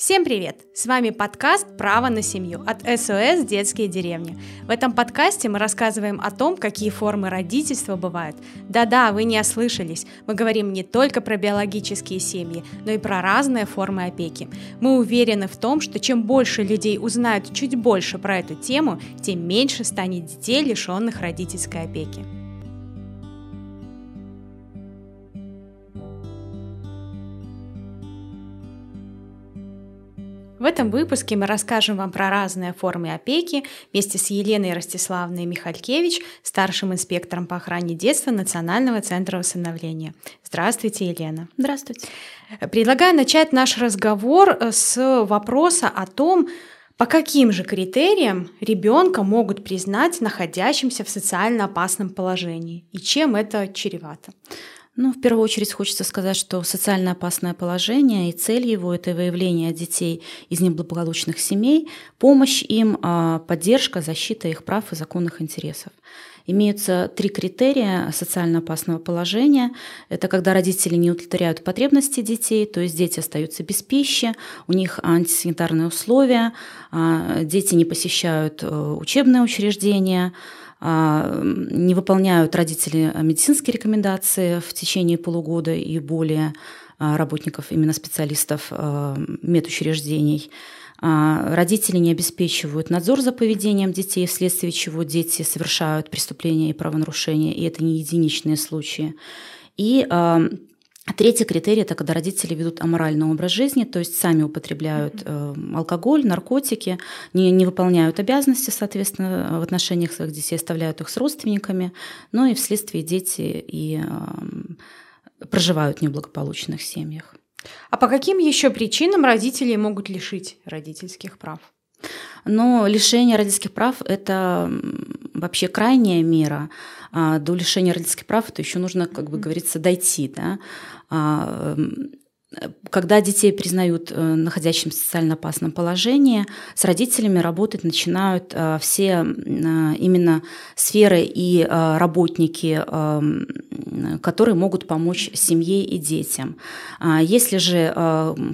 Всем привет! С вами подкаст «Право на семью» от СОС «Детские деревни». В этом подкасте мы рассказываем о том, какие формы родительства бывают. Да-да, вы не ослышались. Мы говорим не только про биологические семьи, но и про разные формы опеки. Мы уверены в том, что чем больше людей узнают чуть больше про эту тему, тем меньше станет детей, лишенных родительской опеки. В этом выпуске мы расскажем вам про разные формы опеки вместе с Еленой Ростиславной Михалькевич, старшим инспектором по охране детства Национального центра усыновления. Здравствуйте, Елена. Здравствуйте. Предлагаю начать наш разговор э, с вопроса о том, по каким же критериям ребенка могут признать находящимся в социально опасном положении и чем это чревато? Ну, в первую очередь хочется сказать, что социально опасное положение и цель его – это выявление детей из неблагополучных семей, помощь им, а, поддержка, защита их прав и законных интересов. Имеются три критерия социально опасного положения. Это когда родители не удовлетворяют потребности детей, то есть дети остаются без пищи, у них антисанитарные условия, а, дети не посещают э, учебные учреждения, не выполняют родители медицинские рекомендации в течение полугода и более а, работников, именно специалистов а, медучреждений. Родители не обеспечивают надзор за поведением детей, вследствие чего дети совершают преступления и правонарушения, и это не единичные случаи. И а третий критерий – это когда родители ведут аморальный образ жизни, то есть сами употребляют э, алкоголь, наркотики, не, не выполняют обязанности, соответственно, в отношениях своих детей, оставляют их с родственниками, но и вследствие дети и э, проживают в неблагополучных семьях. А по каким еще причинам родители могут лишить родительских прав? Но лишение родительских прав – это вообще крайняя мера. А до лишения родительских прав это еще нужно, как бы говорится, дойти. Да? А, когда детей признают э, находящимся в социально опасном положении, с родителями работать начинают э, все э, именно сферы и работники, которые могут помочь семье и детям. А если же,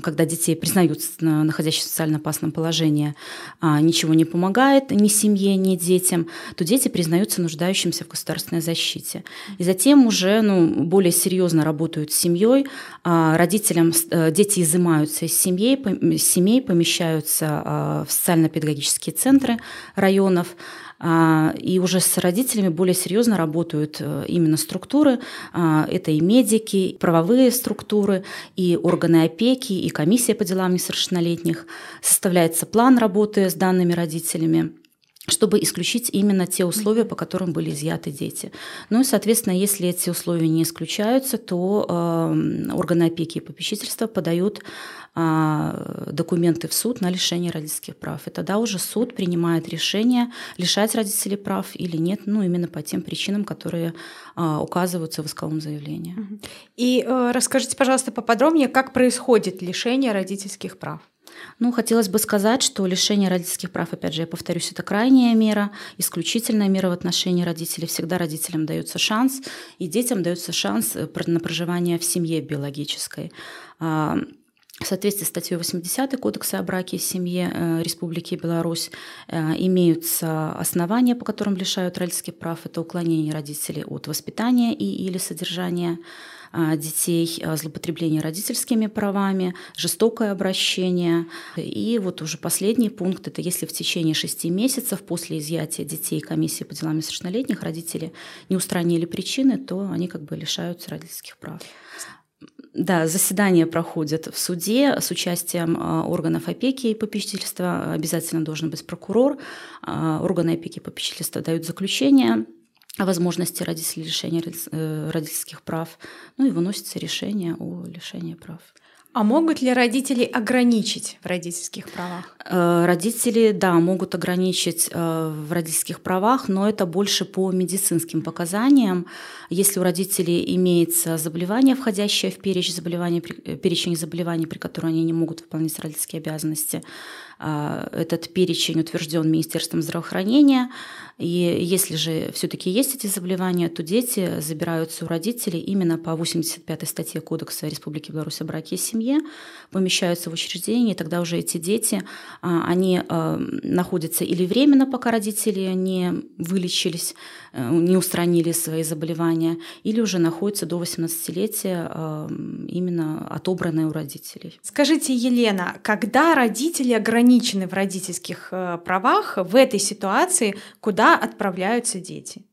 когда детей признают находящимся в социально опасном положении, ничего не помогает ни семье, ни детям, то дети признаются нуждающимся в государственной защите. И затем уже ну, более серьезно работают с семьей, а родителям Э, дети изымаются из семей, семей помещаются а, в социально-педагогические центры районов, а, и уже с родителями более серьезно работают э, именно структуры. А, это и медики, и правовые структуры, и органы опеки, и комиссия по делам несовершеннолетних. Составляется план работы с данными родителями чтобы исключить именно те условия, по которым были изъяты дети. Ну и, соответственно, если эти условия не исключаются, то э, органы опеки и попечительства подают э, документы в суд на лишение родительских прав. И тогда уже суд принимает решение, лишать родителей прав или нет, ну именно по тем причинам, которые э, указываются в исковом заявлении. И э, расскажите, пожалуйста, поподробнее, как происходит лишение родительских прав. Ну, хотелось бы сказать, что лишение родительских прав, опять же, я повторюсь, это крайняя мера, исключительная мера в отношении родителей. Всегда родителям дается шанс, и детям дается шанс э, на проживание в семье биологической. А, в соответствии с статьей 80 Кодекса о браке и семье э, Республики Беларусь э, имеются основания, по которым лишают родительских прав. Это уклонение родителей от воспитания и или содержания детей, а, злоупотребление родительскими правами, жестокое обращение. И вот уже последний пункт – это если в течение шести месяцев после изъятия детей комиссии по делам несовершеннолетних родители не устранили причины, то они как бы лишаются родительских прав. Да, заседания проходят в суде с участием а, органов опеки и попечительства. Обязательно должен быть прокурор. Органы опеки и попечительства дают заключение о возможности родителей лишения э, родительских прав, ну и выносится решение о лишении прав. А могут ли родители ограничить в родительских правах? Э, родители, да, могут ограничить э, в родительских правах, но это больше по медицинским показаниям. Если у родителей имеется заболевание, входящее в перечень заболеваний, перечень заболеваний, при котором они не могут выполнять родительские обязанности, этот перечень утвержден Министерством здравоохранения. И если же все-таки есть эти заболевания, то дети забираются у родителей именно по 85 статье Кодекса Республики Беларусь о браке и семье помещаются в учреждение, и тогда уже эти дети, а, они а, находятся или временно, пока родители не вылечились, э, не устранили свои заболевания, или уже находятся до 18-летия а, именно отобранные у родителей. Скажите, Елена, когда родители ограничены в родительских э, правах, в этой ситуации куда отправляются дети?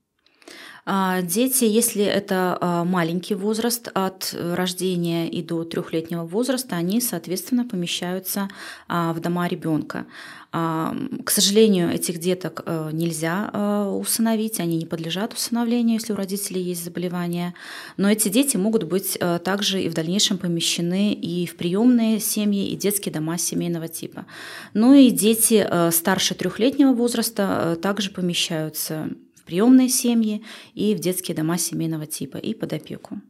А, дети, если это а, маленький возраст от рождения и до трехлетнего возраста, они, соответственно, помещаются а, в дома ребенка. К сожалению, этих деток э, нельзя усыновить, они не подлежат усыновлению, если у родителей есть заболевания. Но эти дети могут быть э, также и в дальнейшем помещены и в приемные семьи, и детские дома семейного типа. Ну и дети э, старше трехлетнего возраста также помещаются в приемные семьи и в детские дома семейного типа и под опеку.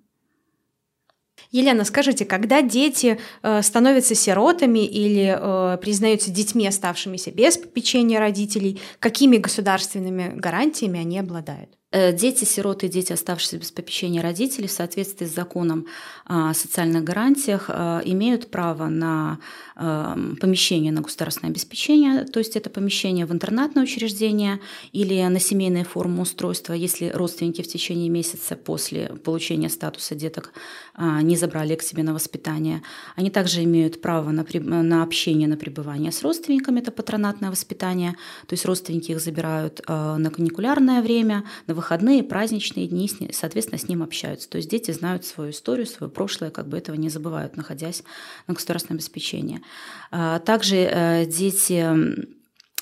Елена, скажите, когда дети э, становятся сиротами или э, признаются детьми, оставшимися без попечения родителей, какими государственными гарантиями они обладают? Э, дети, сироты дети, оставшиеся без попечения родителей, в соответствии с законом о социальных гарантиях, э, имеют право на э, помещение на государственное обеспечение, то есть это помещение в интернатное учреждение или на семейные формы устройства, если родственники в течение месяца после получения статуса деток не забрали к себе на воспитание. Они также имеют право на, на общение, на пребывание с родственниками, это патронатное воспитание, то есть родственники их забирают на каникулярное время, на выходные, праздничные дни, соответственно, с ним общаются. То есть дети знают свою историю, свое прошлое, как бы этого не забывают, находясь на государственном обеспечении. А, также э, дети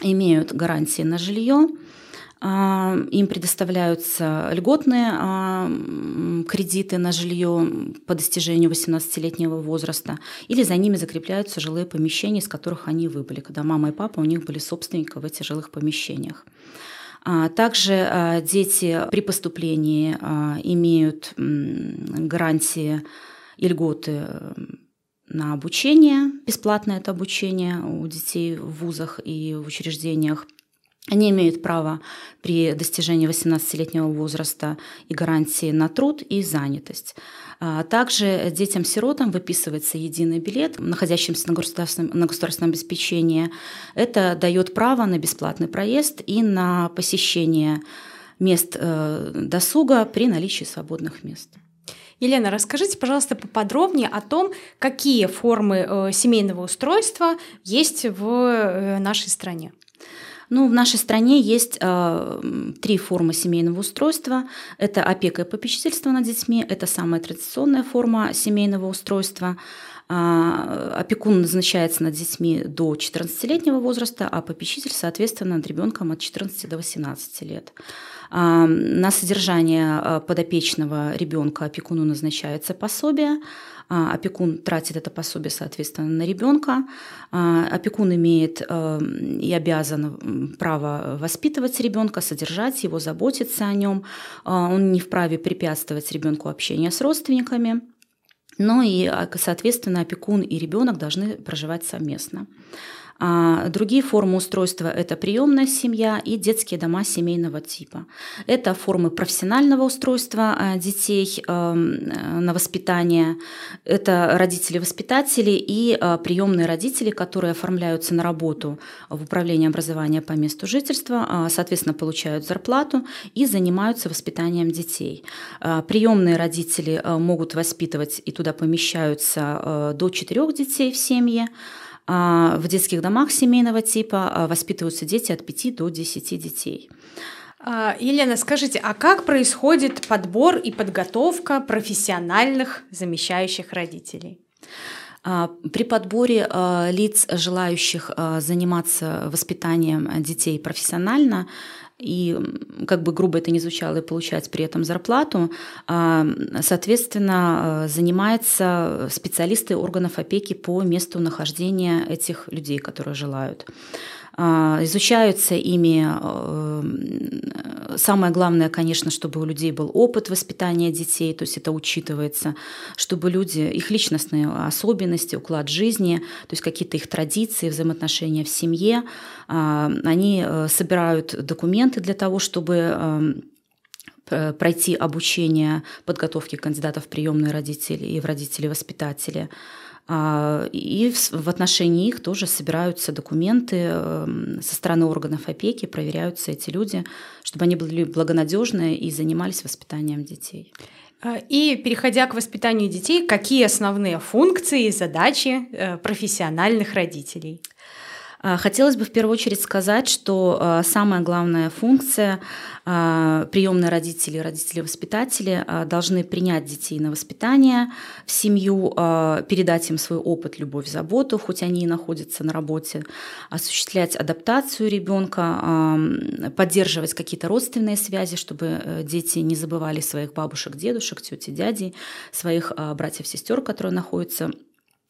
имеют гарантии на жилье, а, им предоставляются льготные а, кредиты на жилье по достижению 18-летнего возраста, или за ними закрепляются жилые помещения, из которых они выбыли, когда мама и папа у них были собственниками в этих жилых помещениях. А, также а, дети при поступлении а, имеют гарантии и льготы на обучение, бесплатное это обучение у детей в вузах и в учреждениях. Они имеют право при достижении 18-летнего возраста и гарантии на труд и занятость. А также детям-сиротам выписывается единый билет, находящимся на государственном, на государственном обеспечении. Это дает право на бесплатный проезд и на посещение мест э, досуга при наличии свободных мест. Елена, расскажите, пожалуйста, поподробнее о том, какие формы э, семейного устройства есть в э, нашей стране. Ну, в нашей стране есть э, три формы семейного устройства. Это опека и попечительство над детьми, это самая традиционная форма семейного устройства. А, опекун назначается над детьми до 14-летнего возраста, а попечитель, соответственно, над ребенком от 14 до 18 лет. А, на содержание э, подопечного ребенка опекуну назначается пособие, опекун тратит это пособие, соответственно, на ребенка. А, опекун имеет э, и обязан право воспитывать ребенка, содержать его, заботиться о нем. А, он не вправе препятствовать ребенку общения с родственниками. Но и, соответственно, опекун и ребенок должны проживать совместно. А другие формы устройства – это приемная семья и детские дома семейного типа. Это формы профессионального устройства а, детей эм, на воспитание. Это родители-воспитатели и а, приемные родители, которые оформляются на работу в управлении образования по месту жительства, соответственно, получают зарплату и занимаются воспитанием детей. Приемные родители могут воспитывать и туда помещаются до четырех детей в семье. А, в детских домах семейного типа а, воспитываются дети от 5 до 10 детей. А, Елена, скажите, а как происходит подбор и подготовка профессиональных замещающих родителей? При подборе лиц, желающих заниматься воспитанием детей профессионально, и как бы грубо это ни звучало, и получать при этом зарплату, а, соответственно, занимаются специалисты органов опеки по месту нахождения этих людей, которые желают. А, изучаются ими. Самое главное, конечно, чтобы у людей был опыт воспитания детей, то есть это учитывается, чтобы люди, их личностные особенности, уклад жизни, то есть какие-то их традиции, взаимоотношения в семье, а, они э, собирают документы для того, чтобы эм, пройти обучение подготовки кандидатов в приемные родители и в родители-воспитатели. А, и в отношении их тоже собираются документы эм, со стороны органов опеки, проверяются эти люди, чтобы они были благонадежные и занимались воспитанием детей. А, и переходя к воспитанию детей, какие основные функции и задачи э, профессиональных родителей? А, хотелось бы в первую очередь сказать, что а, самая главная функция а, приемные родители, родители-воспитатели должны принять детей на воспитание в семью, передать им свой опыт, любовь, заботу, хоть они и находятся на работе, осуществлять адаптацию ребенка, поддерживать какие-то родственные связи, чтобы э, дети не забывали своих бабушек, дедушек, тети, дядей, своих братьев, сестер, которые находятся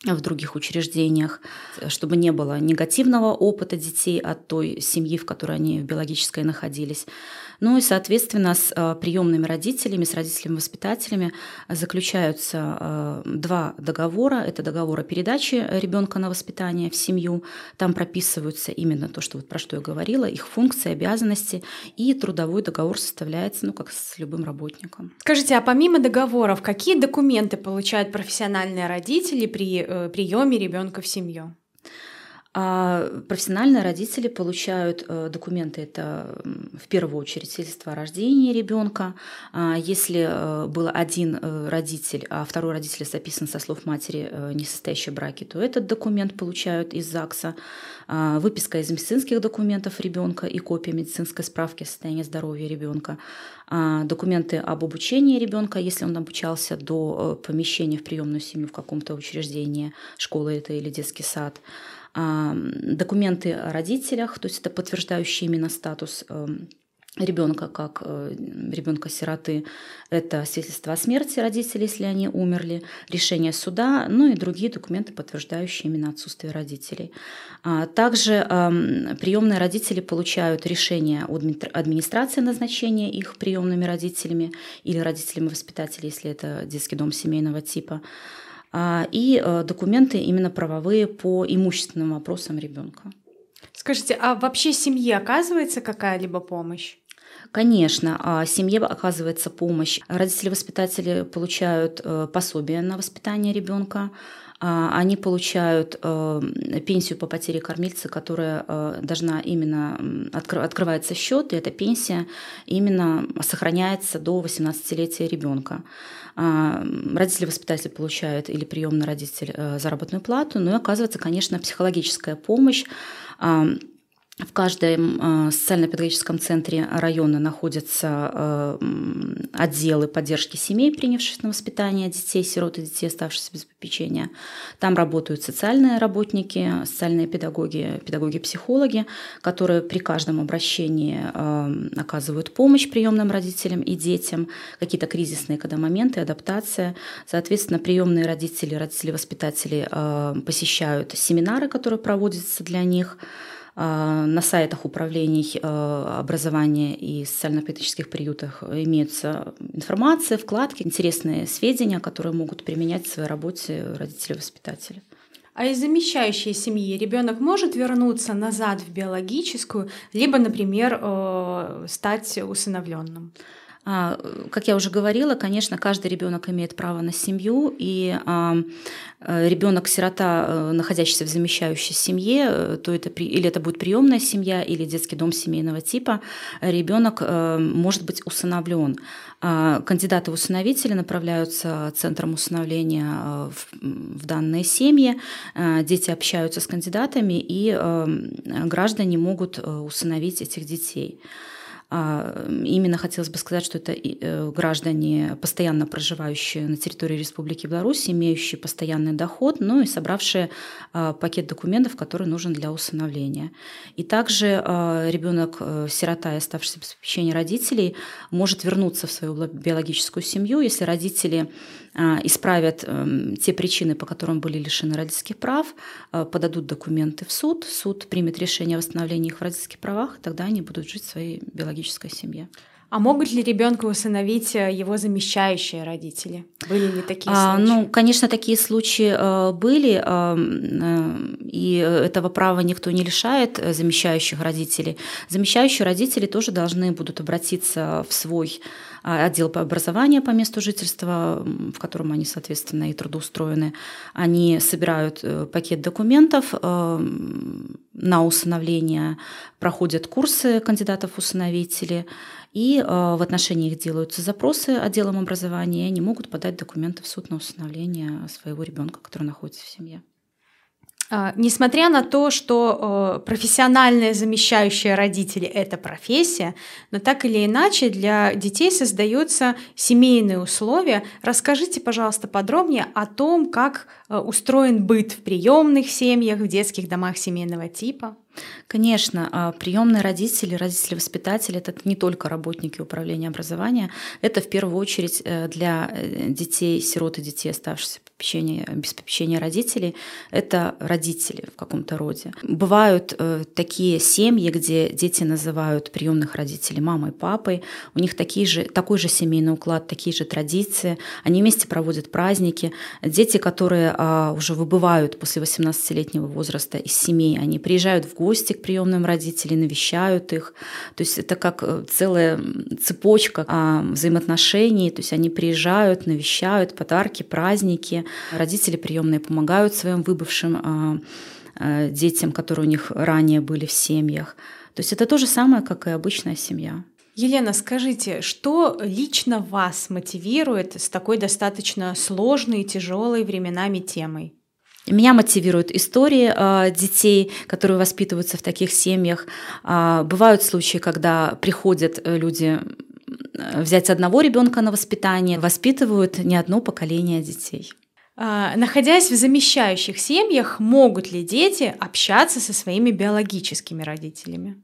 в других учреждениях, чтобы не было негативного опыта детей от той семьи, в которой они биологической находились. Ну и, соответственно, с э, приемными родителями, с родителями-воспитателями заключаются э, два договора. Это договор о передаче ребенка на воспитание в семью. Там прописываются именно то, что вот про что я говорила, их функции, обязанности. И трудовой договор составляется, ну, как с любым работником. Скажите, а помимо договоров, какие документы получают профессиональные родители при э, приеме ребенка в семью? А профессиональные родители получают э, документы, это в первую очередь свидетельство о рождении ребенка. А если э, был один э, родитель, а второй родитель записан со слов матери, не состоящей в то этот документ получают из ЗАГСа. А выписка из медицинских документов ребенка и копия медицинской справки о состоянии здоровья ребенка. Документы об обучении ребенка, если он обучался до помещения в приемную семью в каком-то учреждении, школа это или детский сад документы о родителях, то есть это подтверждающие именно статус эм, ребенка как э, ребенка сироты это свидетельство о смерти родителей, если они умерли, решение суда, ну и другие документы, подтверждающие именно отсутствие родителей. А также приемные родители получают решение администрации назначения их приемными родителями или родителями воспитателей, если это детский дом семейного типа. А, и э, документы именно правовые по имущественным вопросам ребенка. Скажите, а вообще семье оказывается какая-либо помощь? Конечно, а семье оказывается помощь. Родители-воспитатели получают э, пособие на воспитание ребенка, а, они получают э, пенсию по потере кормильца, которая должна именно открывается счет, и эта пенсия именно сохраняется до 18-летия ребенка. А, родители-воспитатели получают или приемный родитель э, заработную плату, но ну и оказывается, конечно, психологическая помощь в каждом э, социально-педагогическом центре района находятся э, отделы поддержки семей, принявших на воспитание детей, сирот и детей, оставшихся без попечения. Там работают социальные работники, социальные педагоги, педагоги-психологи, которые при каждом обращении э, оказывают помощь приемным родителям и детям, какие-то кризисные когда моменты, адаптация. Соответственно, приемные родители, родители-воспитатели посещают семинары, которые проводятся для них, на сайтах управлений а, образования и социально-педагогических приютах имеются информация, вкладки, интересные сведения, которые могут применять в своей работе родители-воспитатели. А из замещающей семьи ребенок может вернуться назад в биологическую, либо, например, э, стать усыновленным? А, как я уже говорила, конечно, каждый ребенок имеет право на семью, и э, ребенок-сирота, э, находящийся в замещающей семье, э, то это или это будет приемная семья, или детский дом семейного типа, ребенок может быть усыновлен. А, кандидаты в усыновители направляются центром усыновления в данные семьи, дети общаются с кандидатами, и граждане могут усыновить этих детей. А, именно хотелось бы сказать, что это э, граждане, постоянно проживающие на территории Республики Беларусь, имеющие постоянный доход, ну и собравшие а, пакет документов, который нужен для усыновления. И также а, ребенок э, сирота и оставшийся без попечения родителей может вернуться в свою биологическую семью, если родители исправят эм, те причины, по которым были лишены родительских прав, подадут документы в суд, суд примет решение о восстановлении их в родительских правах, тогда они будут жить своей биологической биологической семье. А могут ли ребенка усыновить э, его замещающие родители? Были ли такие а, случаи? Ну, конечно, такие случаи э, были, э, э, и этого права никто не лишает э, замещающих родителей. Замещающие родители тоже должны будут обратиться в свой а, отдел по образованию по месту жительства, в котором они, соответственно, и трудоустроены. Они собирают пакет документов на усыновление, проходят курсы кандидатов-усыновителей, и э, в отношении их делаются запросы отделом образования, и они могут подать документы в суд на усыновление своего ребенка, который находится в семье. А, несмотря на то, что э, профессиональные замещающие родители – это профессия, но так или иначе для детей создаются семейные условия. Расскажите, пожалуйста, подробнее о том, как э, устроен быт в приемных семьях, в детских домах семейного типа. Конечно, а, приемные родители, родители-воспитатели – это не только работники управления образования, это в первую очередь э, для э, детей, сирот и детей, оставшихся попечения, без попечения родителей, это родители в каком-то роде. Бывают э, такие семьи, где дети называют приемных родителей мамой папой, у них такие же, такой же семейный уклад, такие же традиции, они вместе проводят праздники. Дети, которые а, уже выбывают после 18-летнего возраста из семей, они приезжают в гости к приемным родителям, навещают их. То есть это как э, целая цепочка а, взаимоотношений. То есть они приезжают, навещают, подарки, праздники. Родители приемные помогают своим выбывшим а, а, детям, которые у них ранее были в семьях. То есть это то же самое, как и обычная семья. Елена, скажите, что лично вас мотивирует с такой достаточно сложной и тяжелой временами темой? Меня мотивируют истории э, детей, которые воспитываются в таких семьях. Э, бывают случаи, когда приходят э, люди э, взять одного ребенка на воспитание, воспитывают не одно поколение детей. А, находясь в замещающих семьях, могут ли дети общаться со своими биологическими родителями?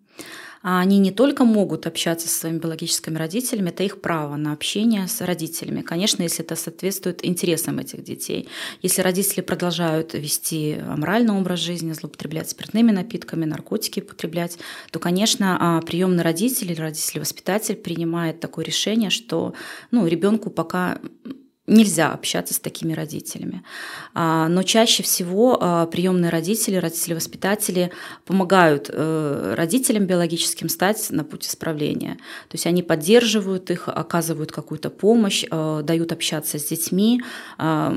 А они не только могут общаться со своими биологическими родителями, это их право на общение с родителями. Конечно, если это соответствует интересам этих детей. Если родители продолжают вести аморальный образ жизни, злоупотреблять спиртными напитками, наркотики употреблять, то, конечно, а, приемный родитель или родитель-воспитатель принимает такое решение, что ну, ребенку пока нельзя общаться с такими родителями. А, но чаще всего а, приемные родители, родители-воспитатели помогают э, родителям биологическим стать на путь исправления. То есть они поддерживают их, оказывают какую-то помощь, э, дают общаться с детьми, а,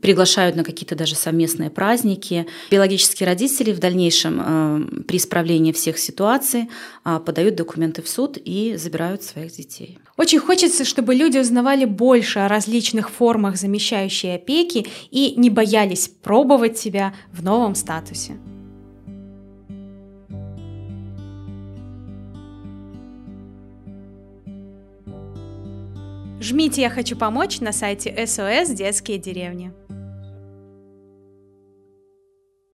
приглашают на какие-то даже совместные праздники. Биологические родители в дальнейшем э, при исправлении всех ситуаций подают документы в суд и забирают своих детей. Очень хочется, чтобы люди узнавали больше о различных формах замещающей опеки и не боялись пробовать себя в новом статусе. Жмите «Я хочу помочь» на сайте SOS «Детские деревни».